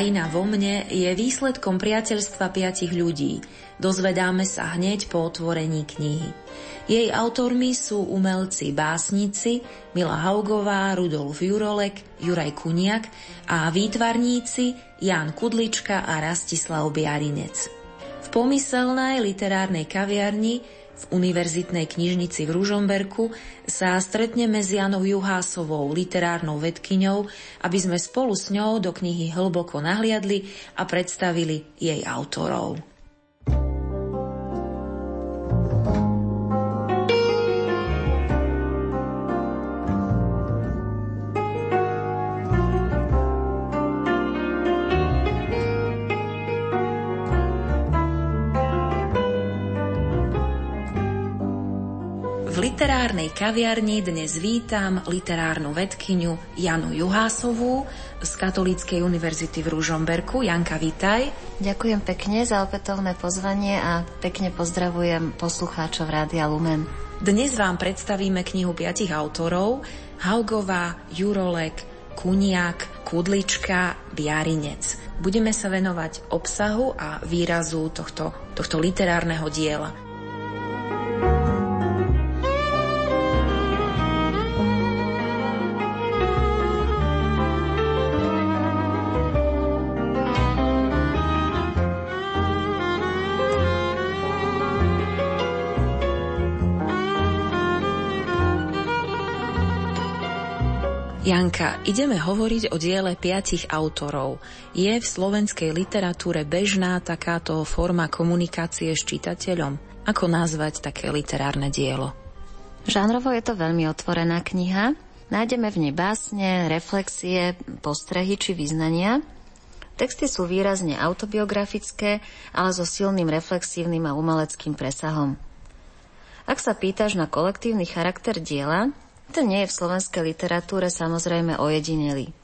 Krajina vo mne je výsledkom priateľstva piatich ľudí. Dozvedáme sa hneď po otvorení knihy. Jej autormi sú umelci básnici Mila Haugová, Rudolf Jurolek, Juraj Kuniak a výtvarníci Jan Kudlička a Rastislav Biarinec. V pomyselnej literárnej kaviarni v univerzitnej knižnici v Ružomberku sa stretneme s Janou Juhásovou, literárnou vedkyňou, aby sme spolu s ňou do knihy hlboko nahliadli a predstavili jej autorov. Kaviarni dnes vítam literárnu vedkyňu Janu Juhásovú z Katolíckej univerzity v Ružomberku. Janka, vítaj. Ďakujem pekne za opätovné pozvanie a pekne pozdravujem poslucháčov Rádia Lumen. Dnes vám predstavíme knihu piatich autorov Haugová, Jurolek, Kuniak, Kudlička, Biarinec. Budeme sa venovať obsahu a výrazu tohto, tohto literárneho diela. Janka, ideme hovoriť o diele piatich autorov. Je v slovenskej literatúre bežná takáto forma komunikácie s čitateľom? Ako nazvať také literárne dielo? Žánrovo je to veľmi otvorená kniha. Nájdeme v nej básne, reflexie, postrehy či význania. Texty sú výrazne autobiografické, ale so silným reflexívnym a umeleckým presahom. Ak sa pýtaš na kolektívny charakter diela, ten nie je v slovenskej literatúre samozrejme ojedinelý.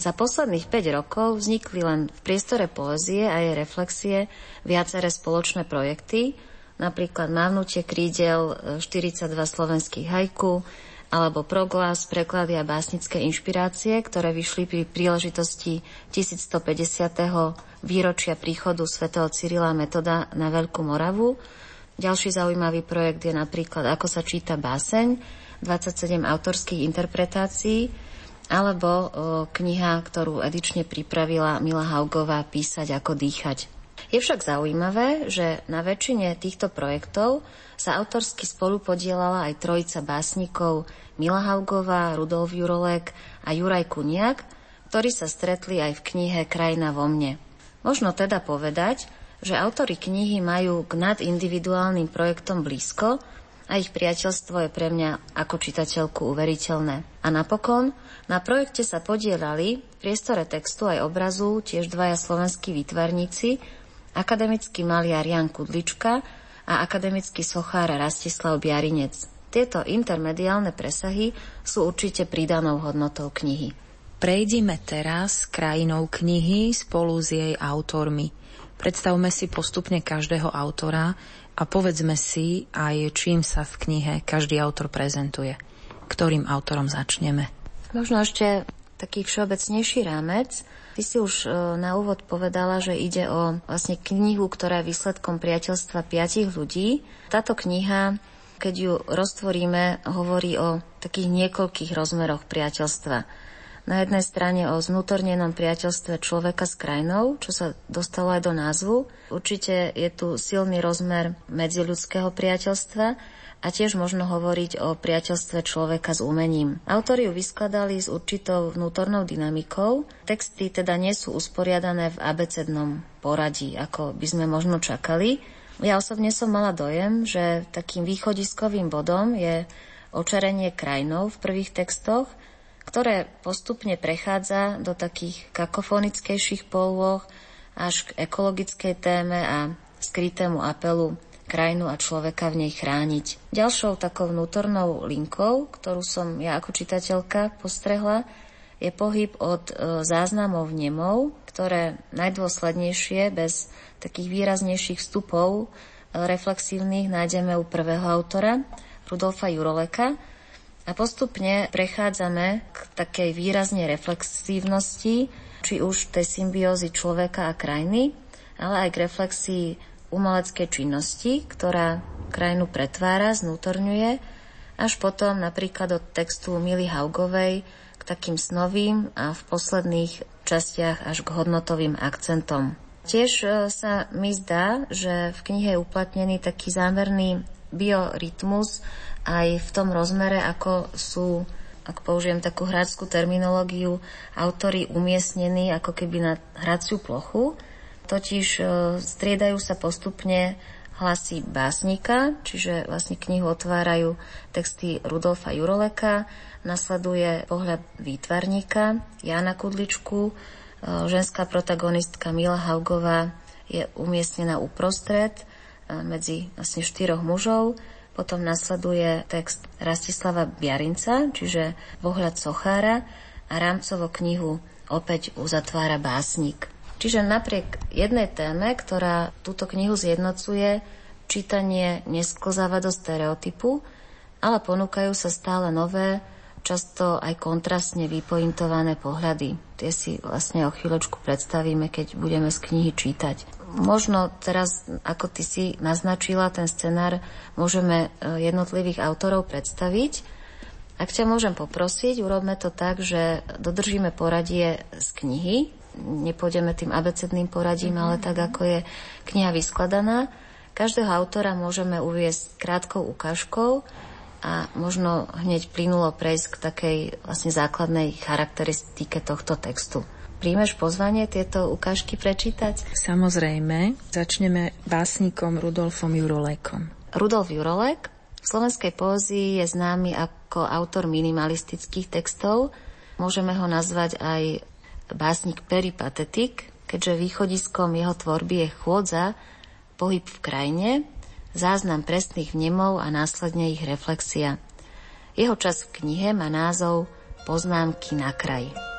Za posledných 5 rokov vznikli len v priestore poezie a jej reflexie viaceré spoločné projekty, napríklad Mávnutie krídel 42 e, slovenských hajku, alebo Proglas, preklady a básnické inšpirácie, ktoré vyšli pri príležitosti 1150. výročia príchodu svätého Cyrila Metoda na Veľkú Moravu. Ďalší zaujímavý projekt je napríklad Ako sa číta báseň, 27 autorských interpretácií, alebo kniha, ktorú edične pripravila Mila Haugová Písať ako dýchať. Je však zaujímavé, že na väčšine týchto projektov sa autorsky spolu podielala aj trojica básnikov Mila Haugová, Rudolf Jurolek a Juraj Kuniak, ktorí sa stretli aj v knihe Krajina vo mne. Možno teda povedať, že autory knihy majú k nadindividuálnym projektom blízko, a ich priateľstvo je pre mňa ako čitateľku uveriteľné. A napokon, na projekte sa podielali v priestore textu aj obrazu tiež dvaja slovenskí výtvarníci, akademický maliar Jan Kudlička a akademický sochár Rastislav Biarinec. Tieto intermediálne presahy sú určite pridanou hodnotou knihy. Prejdime teraz krajinou knihy spolu s jej autormi. Predstavme si postupne každého autora, a povedzme si aj, čím sa v knihe každý autor prezentuje. Ktorým autorom začneme? Možno ešte taký všeobecnejší rámec. Ty si už e, na úvod povedala, že ide o vlastne knihu, ktorá je výsledkom priateľstva piatich ľudí. Táto kniha, keď ju roztvoríme, hovorí o takých niekoľkých rozmeroch priateľstva na jednej strane o znútornenom priateľstve človeka s krajinou, čo sa dostalo aj do názvu. Určite je tu silný rozmer medziľudského priateľstva a tiež možno hovoriť o priateľstve človeka s umením. Autori ju vyskladali s určitou vnútornou dynamikou. Texty teda nie sú usporiadané v abecednom poradí, ako by sme možno čakali. Ja osobne som mala dojem, že takým východiskovým bodom je očarenie krajinou v prvých textoch ktoré postupne prechádza do takých kakofonickejších polôch až k ekologickej téme a skrytému apelu krajinu a človeka v nej chrániť. Ďalšou takou vnútornou linkou, ktorú som ja ako čitateľka postrehla, je pohyb od e, záznamov nemov, ktoré najdôslednejšie, bez takých výraznejších vstupov e, reflexívnych nájdeme u prvého autora, Rudolfa Juroleka, a postupne prechádzame k takej výrazne reflexívnosti, či už tej symbiózy človeka a krajiny, ale aj k reflexii umeleckej činnosti, ktorá krajinu pretvára, znútorňuje, až potom napríklad od textu Mily Haugovej k takým snovým a v posledných častiach až k hodnotovým akcentom. Tiež e, sa mi zdá, že v knihe je uplatnený taký zámerný biorytmus aj v tom rozmere, ako sú ak použijem takú hráčskú terminológiu, autory umiestnení ako keby na hraciu plochu, totiž e, striedajú sa postupne hlasy básnika, čiže vlastne knihu otvárajú texty Rudolfa Juroleka, nasleduje pohľad výtvarníka Jana Kudličku, e, ženská protagonistka Mila Haugová je umiestnená uprostred e, medzi vlastne štyroch mužov, potom nasleduje text Rastislava Biarinca, čiže pohľad Sochára a rámcovo knihu opäť uzatvára básnik. Čiže napriek jednej téme, ktorá túto knihu zjednocuje, čítanie nesklzáva do stereotypu, ale ponúkajú sa stále nové, často aj kontrastne vypointované pohľady. Tie si vlastne o chvíľočku predstavíme, keď budeme z knihy čítať. Možno teraz, ako ty si naznačila, ten scenár môžeme e, jednotlivých autorov predstaviť. Ak ťa môžem poprosiť, urobme to tak, že dodržíme poradie z knihy, nepôjdeme tým abecedným poradím, mm-hmm. ale tak, ako je kniha vyskladaná. Každého autora môžeme uviesť krátkou ukážkou a možno hneď plynulo prejsť k takej vlastne základnej charakteristike tohto textu. Príjmeš pozvanie tieto ukážky prečítať? Samozrejme. Začneme básnikom Rudolfom Jurolekom. Rudolf Jurolek v slovenskej poézii je známy ako autor minimalistických textov. Môžeme ho nazvať aj básnik peripatetik, keďže východiskom jeho tvorby je chôdza, pohyb v krajine, záznam presných vnemov a následne ich reflexia. Jeho čas v knihe má názov Poznámky na kraji.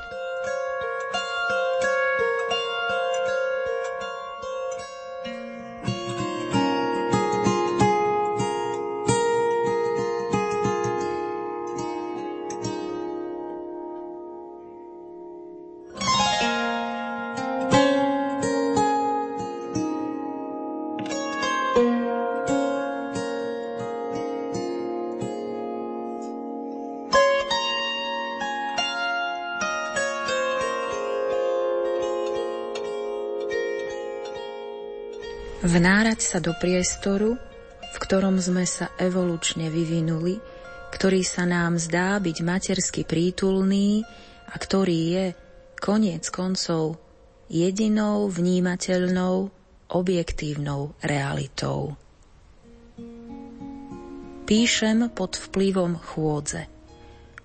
Sa do priestoru, v ktorom sme sa evolučne vyvinuli, ktorý sa nám zdá byť matersky prítulný a ktorý je, koniec koncov, jedinou vnímateľnou, objektívnou realitou. Píšem pod vplyvom chôdze.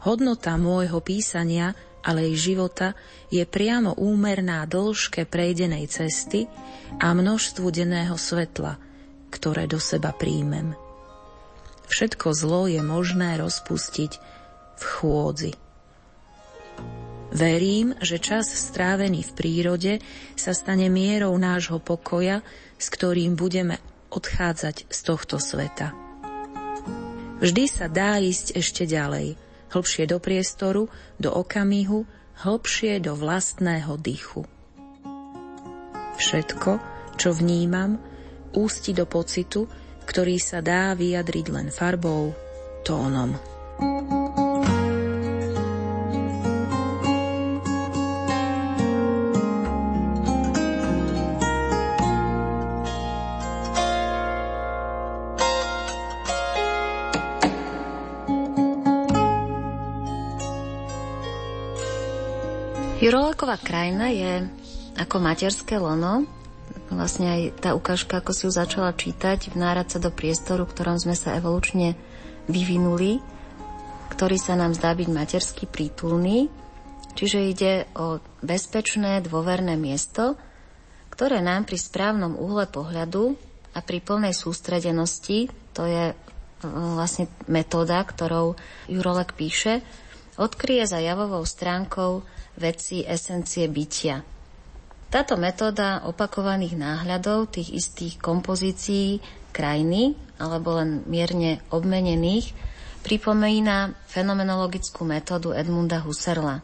Hodnota môjho písania ale jej života je priamo úmerná dĺžke prejdenej cesty a množstvu denného svetla, ktoré do seba príjmem. Všetko zlo je možné rozpustiť v chôdzi. Verím, že čas strávený v prírode sa stane mierou nášho pokoja, s ktorým budeme odchádzať z tohto sveta. Vždy sa dá ísť ešte ďalej – hlbšie do priestoru, do okamihu, hlbšie do vlastného dychu. Všetko, čo vnímam, ústi do pocitu, ktorý sa dá vyjadriť len farbou, tónom. thank you Juroláková krajina je ako materské lono, vlastne aj tá ukážka, ako si ju začala čítať, vnárať sa do priestoru, v ktorom sme sa evolučne vyvinuli, ktorý sa nám zdá byť materský prítulný, čiže ide o bezpečné, dôverné miesto, ktoré nám pri správnom uhle pohľadu a pri plnej sústredenosti, to je e, vlastne metóda, ktorou Jurolek píše, odkryje za javovou stránkou veci esencie bytia. Táto metóda opakovaných náhľadov tých istých kompozícií krajiny alebo len mierne obmenených pripomína fenomenologickú metódu Edmunda Husserla.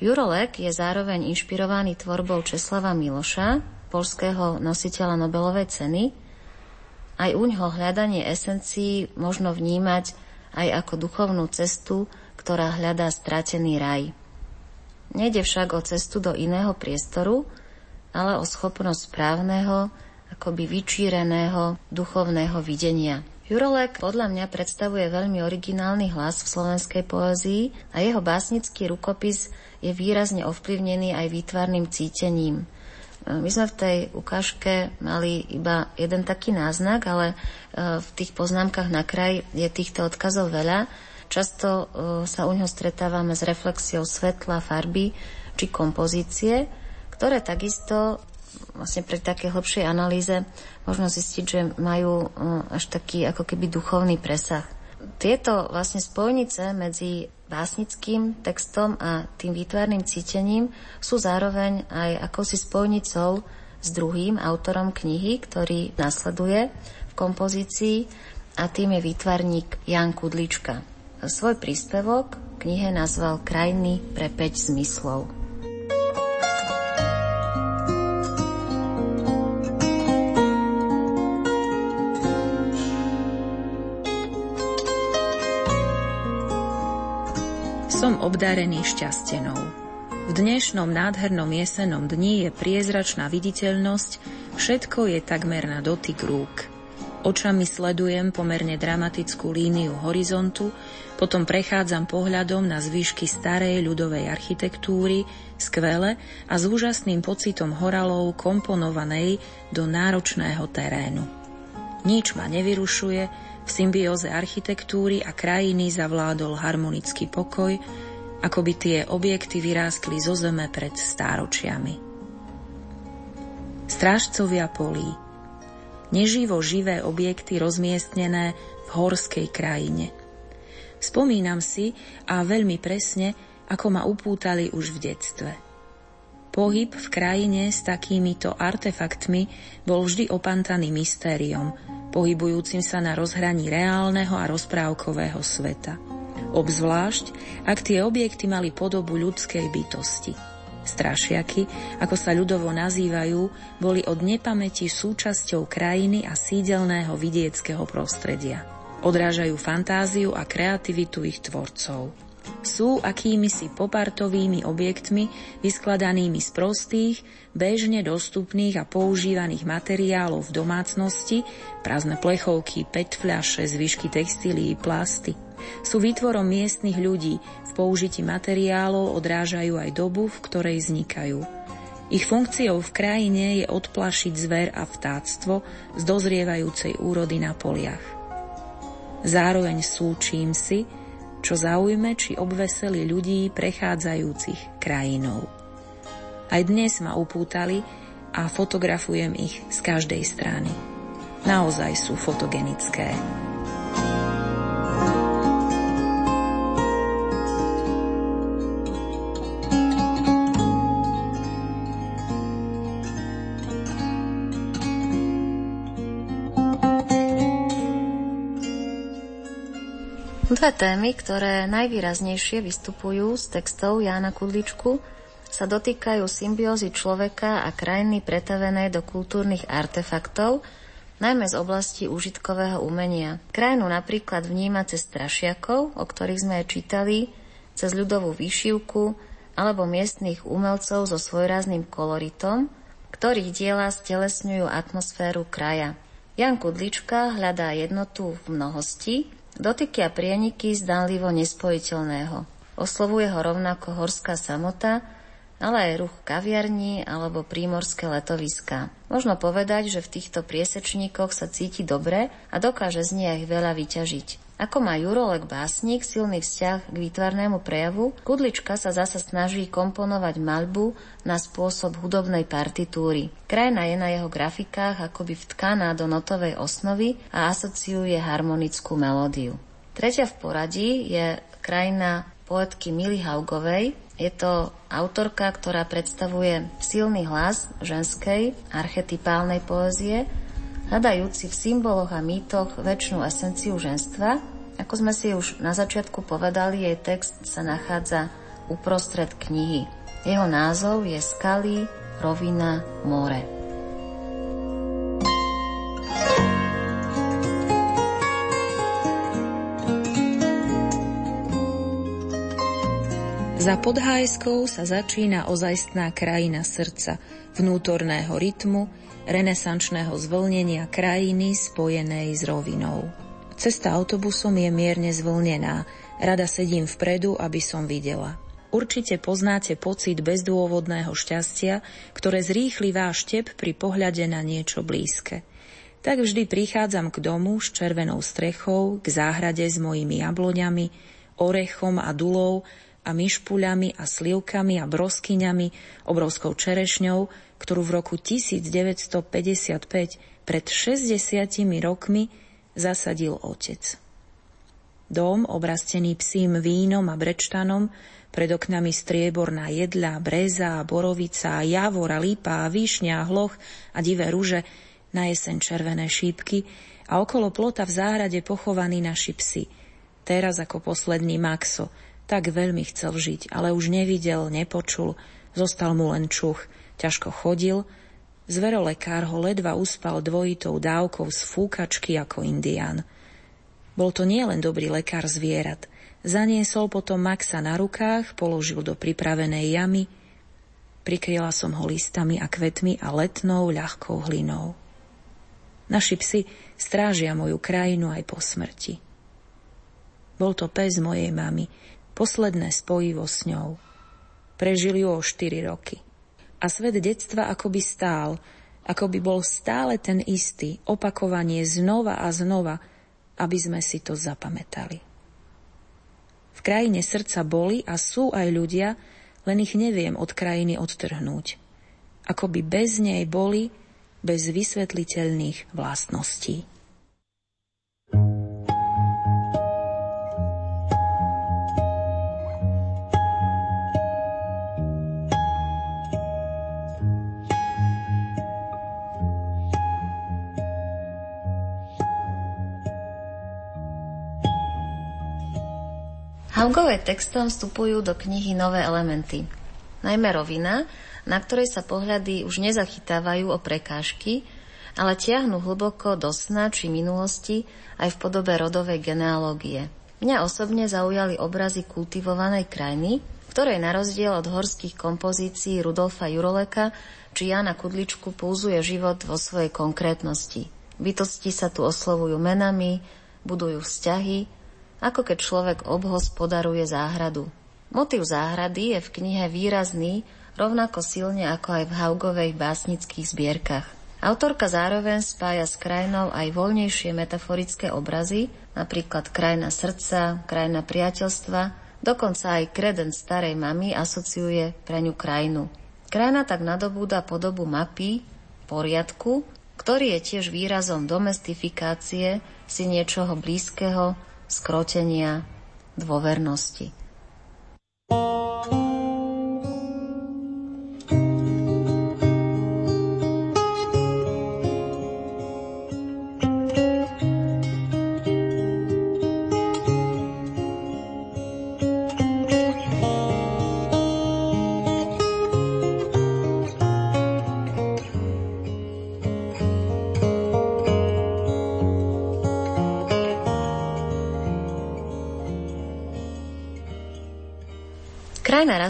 Jurolek je zároveň inšpirovaný tvorbou Česlava Miloša, polského nositeľa Nobelovej ceny. Aj u ňoho hľadanie esencií možno vnímať aj ako duchovnú cestu, ktorá hľadá stratený raj. Nejde však o cestu do iného priestoru, ale o schopnosť správneho, akoby vyčíreného duchovného videnia. Jurolek podľa mňa predstavuje veľmi originálny hlas v slovenskej poézii a jeho básnický rukopis je výrazne ovplyvnený aj výtvarným cítením. My sme v tej ukážke mali iba jeden taký náznak, ale e, v tých poznámkach na kraj je týchto odkazov veľa. Často e, sa u ňoho stretávame s reflexiou svetla, farby či kompozície, ktoré takisto vlastne pri také hlbšej analýze možno zistiť, že majú uh, až taký ako keby duchovný presah. Tieto vlastne spojnice medzi básnickým textom a tým výtvarným cítením sú zároveň aj akousi spojnicou s druhým autorom knihy, ktorý nasleduje v kompozícii a tým je výtvarník Jan Kudlička. Svoj príspevok knihe nazval Krajiny pre 5 zmyslov. Som obdarený šťastenou. V dnešnom nádhernom jesenom dni je priezračná viditeľnosť, všetko je takmer na dotyk rúk. Očami sledujem pomerne dramatickú líniu horizontu, potom prechádzam pohľadom na zvyšky starej ľudovej architektúry, skvele a s úžasným pocitom horalov komponovanej do náročného terénu. Nič ma nevyrušuje, v symbióze architektúry a krajiny zavládol harmonický pokoj, ako by tie objekty vyrástli zo zeme pred stáročiami. Strážcovia polí Neživo živé objekty rozmiestnené v horskej krajine. Spomínam si a veľmi presne, ako ma upútali už v detstve – Pohyb v krajine s takýmito artefaktmi bol vždy opantaný mystériom, pohybujúcim sa na rozhraní reálneho a rozprávkového sveta. Obzvlášť, ak tie objekty mali podobu ľudskej bytosti. Strašiaky, ako sa ľudovo nazývajú, boli od nepamäti súčasťou krajiny a sídelného vidieckého prostredia. Odrážajú fantáziu a kreativitu ich tvorcov sú akýmisi popartovými objektmi vyskladanými z prostých, bežne dostupných a používaných materiálov v domácnosti, prázdne plechovky, PET fľaše, zvyšky textílií, plasty. Sú výtvorom miestnych ľudí, v použití materiálov odrážajú aj dobu, v ktorej vznikajú. Ich funkciou v krajine je odplašiť zver a vtáctvo z dozrievajúcej úrody na poliach. Zároveň sú čím si, čo zaujme či obveseli ľudí prechádzajúcich krajinou. Aj dnes ma upútali a fotografujem ich z každej strany. Naozaj sú fotogenické. Dve témy, ktoré najvýraznejšie vystupujú z textov Jána Kudličku, sa dotýkajú symbiózy človeka a krajiny pretavenej do kultúrnych artefaktov, najmä z oblasti užitkového umenia. Krajinu napríklad vníma cez strašiakov, o ktorých sme aj čítali, cez ľudovú výšivku alebo miestných umelcov so svojrazným koloritom, ktorých diela stelesňujú atmosféru kraja. Jan Kudlička hľadá jednotu v mnohosti, Dotyky a prieniky zdanlivo nespojiteľného. Oslovuje ho rovnako horská samota, ale aj ruch kaviarní alebo prímorské letoviska. Možno povedať, že v týchto priesečníkoch sa cíti dobre a dokáže z nich veľa vyťažiť. Ako má Jurolek básnik silný vzťah k výtvarnému prejavu, Kudlička sa zasa snaží komponovať maľbu na spôsob hudobnej partitúry. Krajina je na jeho grafikách akoby vtkaná do notovej osnovy a asociuje harmonickú melódiu. Tretia v poradí je krajina poetky Mily Haugovej. Je to autorka, ktorá predstavuje silný hlas ženskej archetypálnej poézie, hľadajúci v symboloch a mýtoch väčšinu esenciu ženstva. Ako sme si už na začiatku povedali, jej text sa nachádza uprostred knihy. Jeho názov je Skaly, rovina, more. Za podhájskou sa začína ozajstná krajina srdca, vnútorného rytmu, renesančného zvlnenia krajiny spojenej s rovinou. Cesta autobusom je mierne zvlnená, rada sedím vpredu, aby som videla. Určite poznáte pocit bezdôvodného šťastia, ktoré zrýchli váš tep pri pohľade na niečo blízke. Tak vždy prichádzam k domu s červenou strechou, k záhrade s mojimi jabloňami, orechom a dulou, a myšpuľami a slivkami a broskyňami, obrovskou čerešňou, ktorú v roku 1955 pred 60 rokmi zasadil otec. Dom, obrastený psím vínom a brečtanom, pred oknami strieborná jedľa, breza, borovica, javor, lípa, výšňa, hloch a divé rúže, na jeseň červené šípky a okolo plota v záhrade pochovaní naši psi. Teraz ako posledný Maxo, tak veľmi chcel žiť, ale už nevidel, nepočul, zostal mu len čuch, ťažko chodil, zverolekár ho ledva uspal dvojitou dávkou z fúkačky ako indián. Bol to nielen dobrý lekár zvierat. Zaniesol potom Maxa na rukách, položil do pripravenej jamy, prikryla som ho listami a kvetmi a letnou ľahkou hlinou. Naši psi strážia moju krajinu aj po smrti. Bol to pes mojej mamy, posledné spojivo s ňou. Prežili ju o 4 roky. A svet detstva akoby stál, ako by bol stále ten istý, opakovanie znova a znova, aby sme si to zapamätali. V krajine srdca boli a sú aj ľudia, len ich neviem od krajiny odtrhnúť. Ako by bez nej boli, bez vysvetliteľných vlastností. Haugové textom vstupujú do knihy nové elementy. Najmä rovina, na ktorej sa pohľady už nezachytávajú o prekážky, ale tiahnu hlboko do sna či minulosti aj v podobe rodovej genealógie. Mňa osobne zaujali obrazy kultivovanej krajiny, ktorej na rozdiel od horských kompozícií Rudolfa Juroleka či Jana Kudličku púzuje život vo svojej konkrétnosti. Bytosti sa tu oslovujú menami, budujú vzťahy, ako keď človek obhospodaruje záhradu. Motív záhrady je v knihe výrazný, rovnako silne ako aj v Haugovej básnických zbierkach. Autorka zároveň spája s krajinou aj voľnejšie metaforické obrazy, napríklad krajina srdca, krajina priateľstva, dokonca aj kreden starej mamy asociuje pre ňu krajinu. Krajina tak nadobúda podobu mapy, poriadku, ktorý je tiež výrazom domestifikácie si niečoho blízkeho, skrotenia, dôvernosti.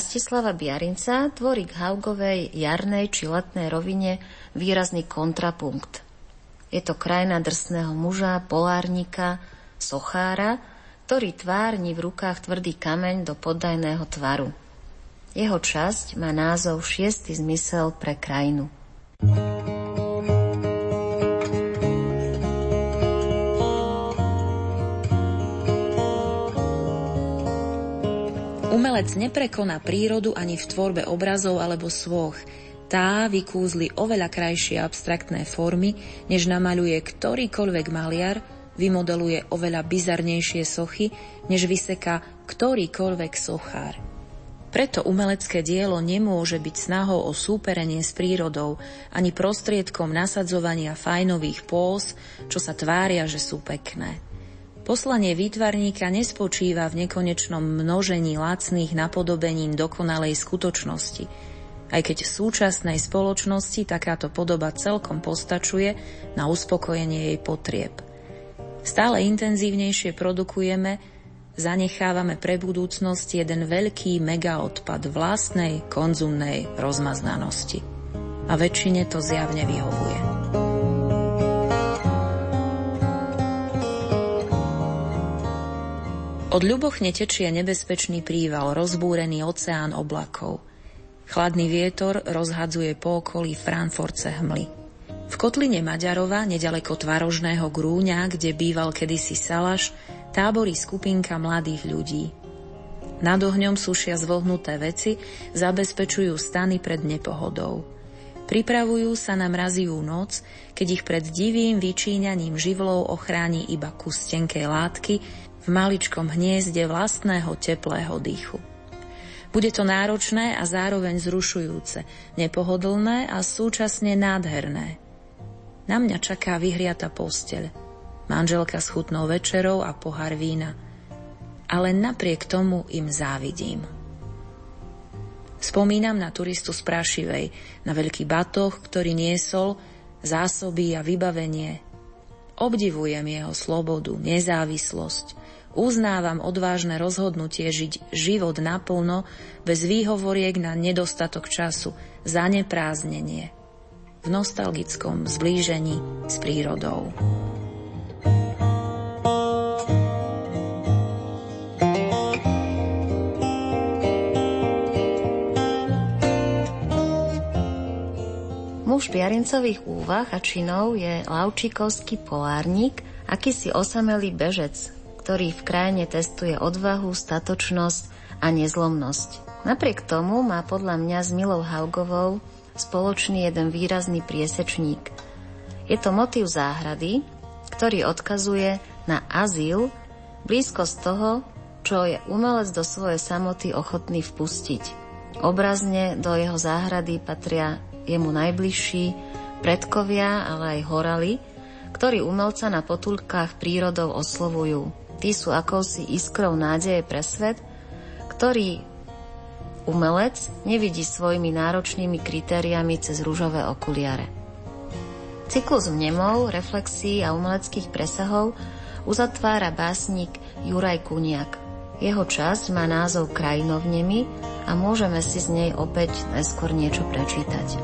Rastislava Biarinca tvorí k Haugovej jarnej či letnej rovine výrazný kontrapunkt. Je to krajina drsného muža, polárnika, sochára, ktorý tvárni v rukách tvrdý kameň do poddajného tvaru. Jeho časť má názov Šiestý zmysel pre krajinu. Umelec neprekoná prírodu ani v tvorbe obrazov alebo svoch. Tá vykúzli oveľa krajšie abstraktné formy, než namaľuje ktorýkoľvek maliar, vymodeluje oveľa bizarnejšie sochy, než vyseká ktorýkoľvek sochár. Preto umelecké dielo nemôže byť snahou o súperenie s prírodou, ani prostriedkom nasadzovania fajnových pós, čo sa tvária, že sú pekné. Poslanie výtvarníka nespočíva v nekonečnom množení lacných napodobením dokonalej skutočnosti. Aj keď v súčasnej spoločnosti takáto podoba celkom postačuje na uspokojenie jej potrieb. Stále intenzívnejšie produkujeme, zanechávame pre budúcnosť jeden veľký megaodpad vlastnej konzumnej rozmaznanosti. A väčšine to zjavne vyhovuje. Od ľubochne tečie nebezpečný príval, rozbúrený oceán oblakov. Chladný vietor rozhadzuje po okolí Frankfurtce hmly. V kotline Maďarova, nedaleko tvarožného grúňa, kde býval kedysi Salaš, táborí skupinka mladých ľudí. Nad ohňom sušia zvlhnuté veci, zabezpečujú stany pred nepohodou. Pripravujú sa na mraziú noc, keď ich pred divým vyčíňaním živlov ochráni iba kus tenkej látky, v maličkom hniezde vlastného teplého dýchu. Bude to náročné a zároveň zrušujúce, nepohodlné a súčasne nádherné. Na mňa čaká vyhriata posteľ, manželka s chutnou večerou a pohár vína. Ale napriek tomu im závidím. Spomínam na turistu z Prašivej, na veľký batoh, ktorý niesol, zásoby a vybavenie. Obdivujem jeho slobodu, nezávislosť, Uznávam odvážne rozhodnutie žiť život naplno, bez výhovoriek na nedostatok času, zanepráznenie. V nostalgickom zblížení s prírodou. Muž piarincových úvah a činov je Laučikovský polárnik, akýsi osamelý bežec, ktorý v krajine testuje odvahu, statočnosť a nezlomnosť. Napriek tomu má podľa mňa s Milou Haugovou spoločný jeden výrazný priesečník. Je to motív záhrady, ktorý odkazuje na azyl, blízkosť toho, čo je umelec do svojej samoty ochotný vpustiť. Obrazne do jeho záhrady patria jemu najbližší predkovia, ale aj horali, ktorí umelca na potulkách prírodou oslovujú. Tí sú akousi iskrou nádeje pre svet, ktorý umelec nevidí svojimi náročnými kritériami cez rúžové okuliare. Cyklus mnemov, reflexí a umeleckých presahov uzatvára básnik Juraj Kuniak. Jeho časť má názov Krajinovnemi a môžeme si z nej opäť neskôr niečo prečítať.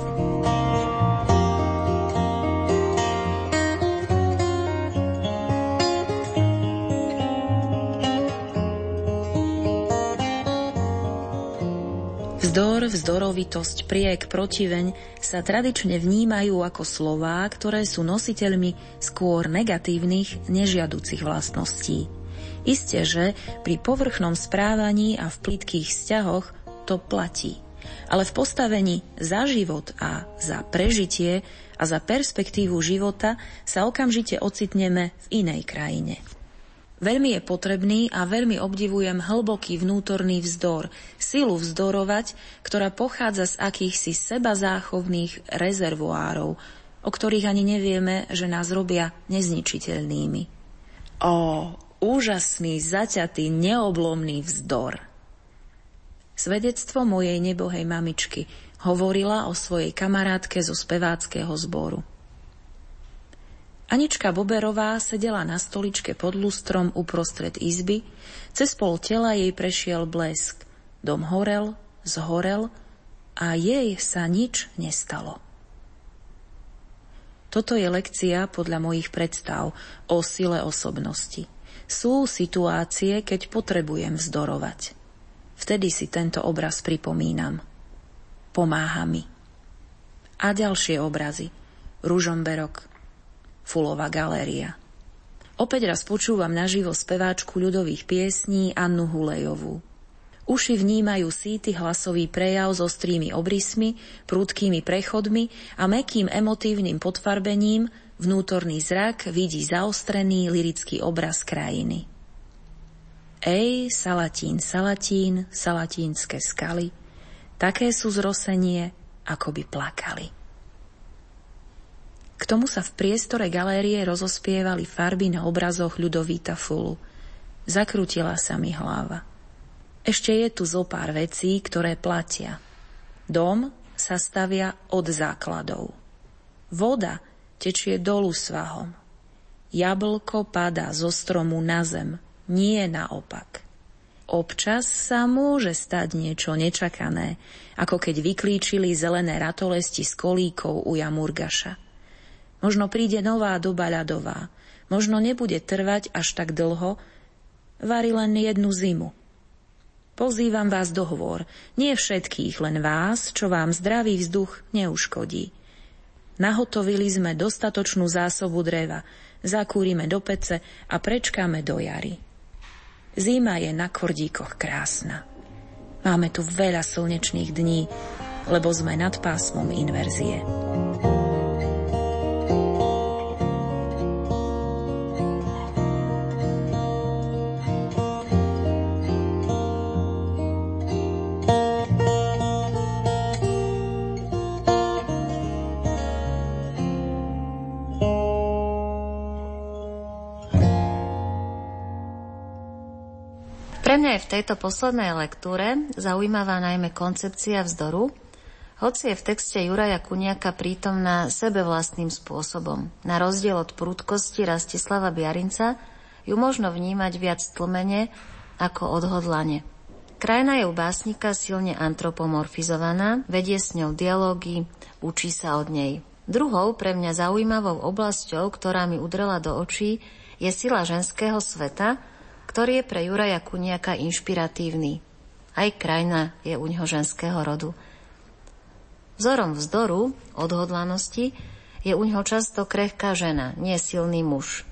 Vzdor, vzdorovitosť, priek, protiveň sa tradične vnímajú ako slová, ktoré sú nositeľmi skôr negatívnych, nežiaducich vlastností. Isté, že pri povrchnom správaní a v plitkých vzťahoch to platí. Ale v postavení za život a za prežitie a za perspektívu života sa okamžite ocitneme v inej krajine. Veľmi je potrebný a veľmi obdivujem hlboký vnútorný vzdor, silu vzdorovať, ktorá pochádza z akýchsi seba záchovných rezervoárov, o ktorých ani nevieme, že nás robia nezničiteľnými. O, úžasný, zaťatý, neoblomný vzdor. Svedectvo mojej nebohej mamičky hovorila o svojej kamarátke zo speváckého zboru. Anička Boberová sedela na stoličke pod lustrom uprostred izby, cez pol tela jej prešiel blesk. Dom horel, zhorel a jej sa nič nestalo. Toto je lekcia podľa mojich predstav o sile osobnosti. Sú situácie, keď potrebujem vzdorovať. Vtedy si tento obraz pripomínam. Pomáha mi. A ďalšie obrazy. Ružomberok, Fulová galéria. Opäť raz počúvam naživo speváčku ľudových piesní Annu Hulejovú. Uši vnímajú síty hlasový prejav s ostrými obrysmi, prúdkými prechodmi a mekým emotívnym podfarbením, vnútorný zrak vidí zaostrený lirický obraz krajiny. Ej, Salatín, Salatín, Salatínske skaly, také sú zrosenie, ako by plakali. K tomu sa v priestore galérie rozospievali farby na obrazoch Ľudovíta Fulu. Zakrutila sa mi hlava. Ešte je tu zo pár vecí, ktoré platia. Dom sa stavia od základov. Voda tečie dolu svahom. Jablko padá zo stromu na zem, nie naopak. Občas sa môže stať niečo nečakané, ako keď vyklíčili zelené ratolesti s kolíkou u Jamurgaša. Možno príde nová doba ľadová. Možno nebude trvať až tak dlho, varí len jednu zimu. Pozývam vás do nie všetkých, len vás, čo vám zdravý vzduch neuškodí. Nahotovili sme dostatočnú zásobu dreva, zakúrime do pece a prečkáme do jary. Zima je na kordíkoch krásna. Máme tu veľa slnečných dní, lebo sme nad pásmom inverzie. Tejto poslednej lektúre zaujímavá najmä koncepcia vzdoru, hoci je v texte Juraja Kuniaka prítomná sebe vlastným spôsobom. Na rozdiel od prúdkosti Rastislava Biarinca ju možno vnímať viac tlmene ako odhodlane. Krajina je u básnika silne antropomorfizovaná, vedie s ňou dialógy, učí sa od nej. Druhou pre mňa zaujímavou oblasťou, ktorá mi udrela do očí, je sila ženského sveta, ktorý je pre Juraja Kuniaka inšpiratívny. Aj krajina je u neho ženského rodu. Vzorom vzdoru, odhodlanosti, je u neho často krehká žena, nie silný muž.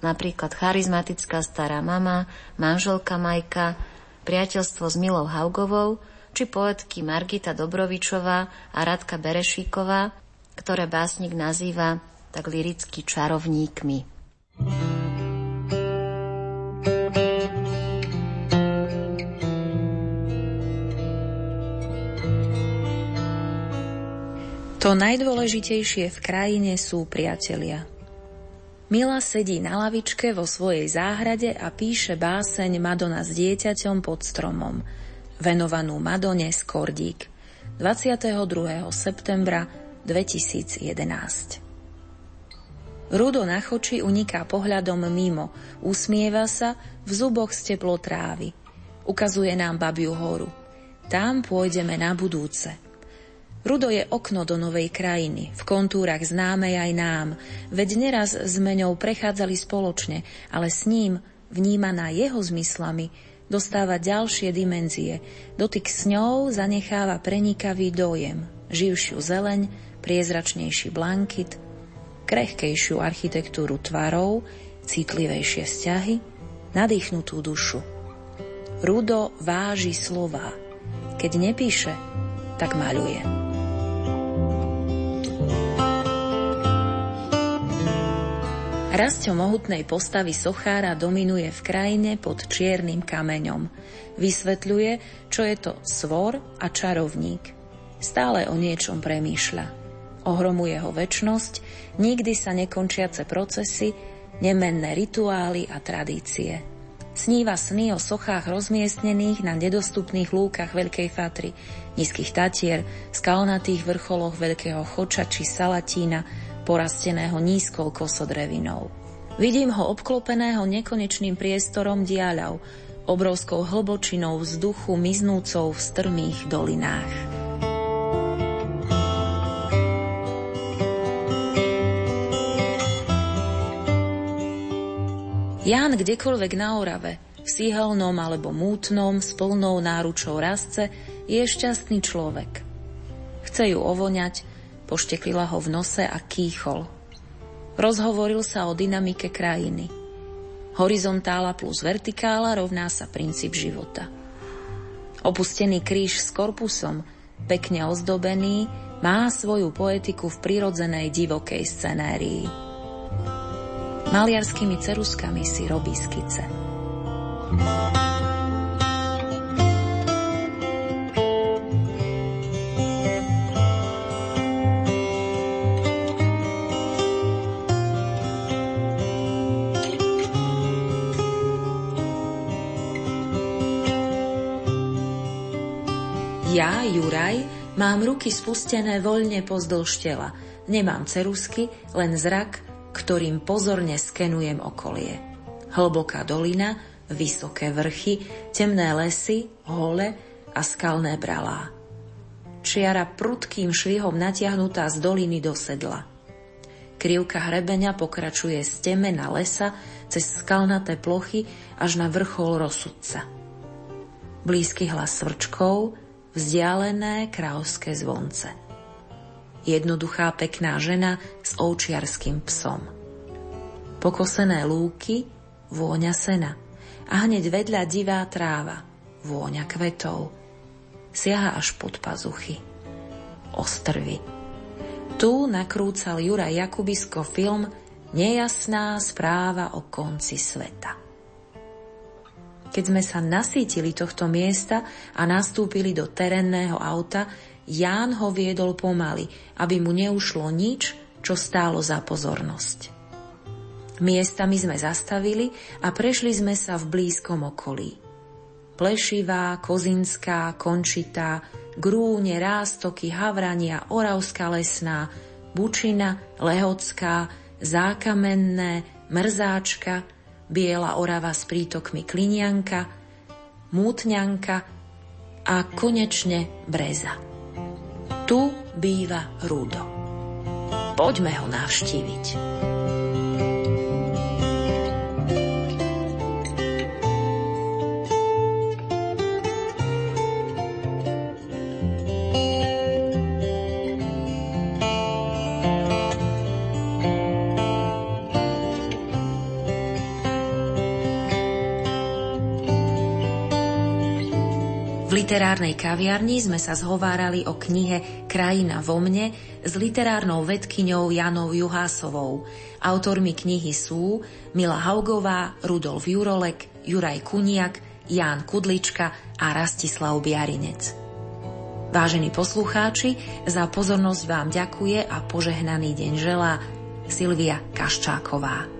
Napríklad charizmatická stará mama, manželka Majka, priateľstvo s Milou Haugovou, či poetky Margita Dobrovičová a Radka Berešíková, ktoré básnik nazýva tak liricky čarovníkmi. To najdôležitejšie v krajine sú priatelia. Mila sedí na lavičke vo svojej záhrade a píše báseň Madonna s dieťaťom pod stromom, venovanú Madone z Kordík 22. septembra 2011. Rudo na choči uniká pohľadom mimo, usmieva sa, v zuboch z teplo trávy. Ukazuje nám Babiu horu. Tam pôjdeme na budúce. Rudo je okno do novej krajiny, v kontúrach známej aj nám, veď neraz sme ňou prechádzali spoločne, ale s ním, vnímaná jeho zmyslami, dostáva ďalšie dimenzie. Dotyk s ňou zanecháva prenikavý dojem, živšiu zeleň, priezračnejší blankit, krehkejšiu architektúru tvarov, citlivejšie vzťahy, nadýchnutú dušu. Rudo váži slova. Keď nepíše, tak maľuje. Rasťo mohutnej postavy sochára dominuje v krajine pod čiernym kameňom. Vysvetľuje, čo je to svor a čarovník. Stále o niečom premýšľa. Ohromuje ho väčnosť, nikdy sa nekončiace procesy, nemenné rituály a tradície. Sníva sny o sochách rozmiestnených na nedostupných lúkach Veľkej Fatry, nízkych Tatier, skalnatých vrcholoch Veľkého Choča či Salatína, porasteného nízkou kosodrevinou. Vidím ho obklopeného nekonečným priestorom diaľav, obrovskou hlbočinou vzduchu miznúcou v strmých dolinách. Ján kdekoľvek na Orave, v síhelnom alebo mútnom, s plnou náručou rastce, je šťastný človek. Chce ju ovoňať, Pošteklila ho v nose a kýchol. Rozhovoril sa o dynamike krajiny. Horizontála plus vertikála rovná sa princíp života. Opustený kríž s korpusom, pekne ozdobený, má svoju poetiku v prirodzenej divokej scenérii. Maliarskými ceruskami si robí skice. thank you mám ruky spustené voľne pozdĺž tela. Nemám cerusky, len zrak, ktorým pozorne skenujem okolie. Hlboká dolina, vysoké vrchy, temné lesy, hole a skalné bralá. Čiara prudkým švihom natiahnutá z doliny do sedla. Krivka hrebeňa pokračuje z temena lesa cez skalnaté plochy až na vrchol rozsudca. Blízky hlas svrčkov, vzdialené kráľovské zvonce. Jednoduchá pekná žena s ovčiarským psom. Pokosené lúky, vôňa sena a hneď vedľa divá tráva, vôňa kvetov. Siaha až pod pazuchy. Ostrvy. Tu nakrúcal Jura Jakubisko film Nejasná správa o konci sveta. Keď sme sa nasítili tohto miesta a nastúpili do terénneho auta, Ján ho viedol pomaly, aby mu neušlo nič, čo stálo za pozornosť. Miestami sme zastavili a prešli sme sa v blízkom okolí. Plešivá, Kozinská, Končitá, Grúne, Rástoky, Havrania, Oravská lesná, Bučina, Lehocká, Zákamenné, Mrzáčka – Biela Orava s prítokmi Klinianka, Mútňanka a konečne Breza. Tu býva Rudo. Poďme ho navštíviť. Literárnej kaviarni sme sa zhovárali o knihe Krajina vo mne s literárnou vedkyňou Janou Juhásovou. Autormi knihy sú Mila Haugová, Rudolf Jurolek, Juraj Kuniak, Ján Kudlička a Rastislav Biarinec. Vážení poslucháči, za pozornosť vám ďakuje a požehnaný deň želá Silvia Kaščáková.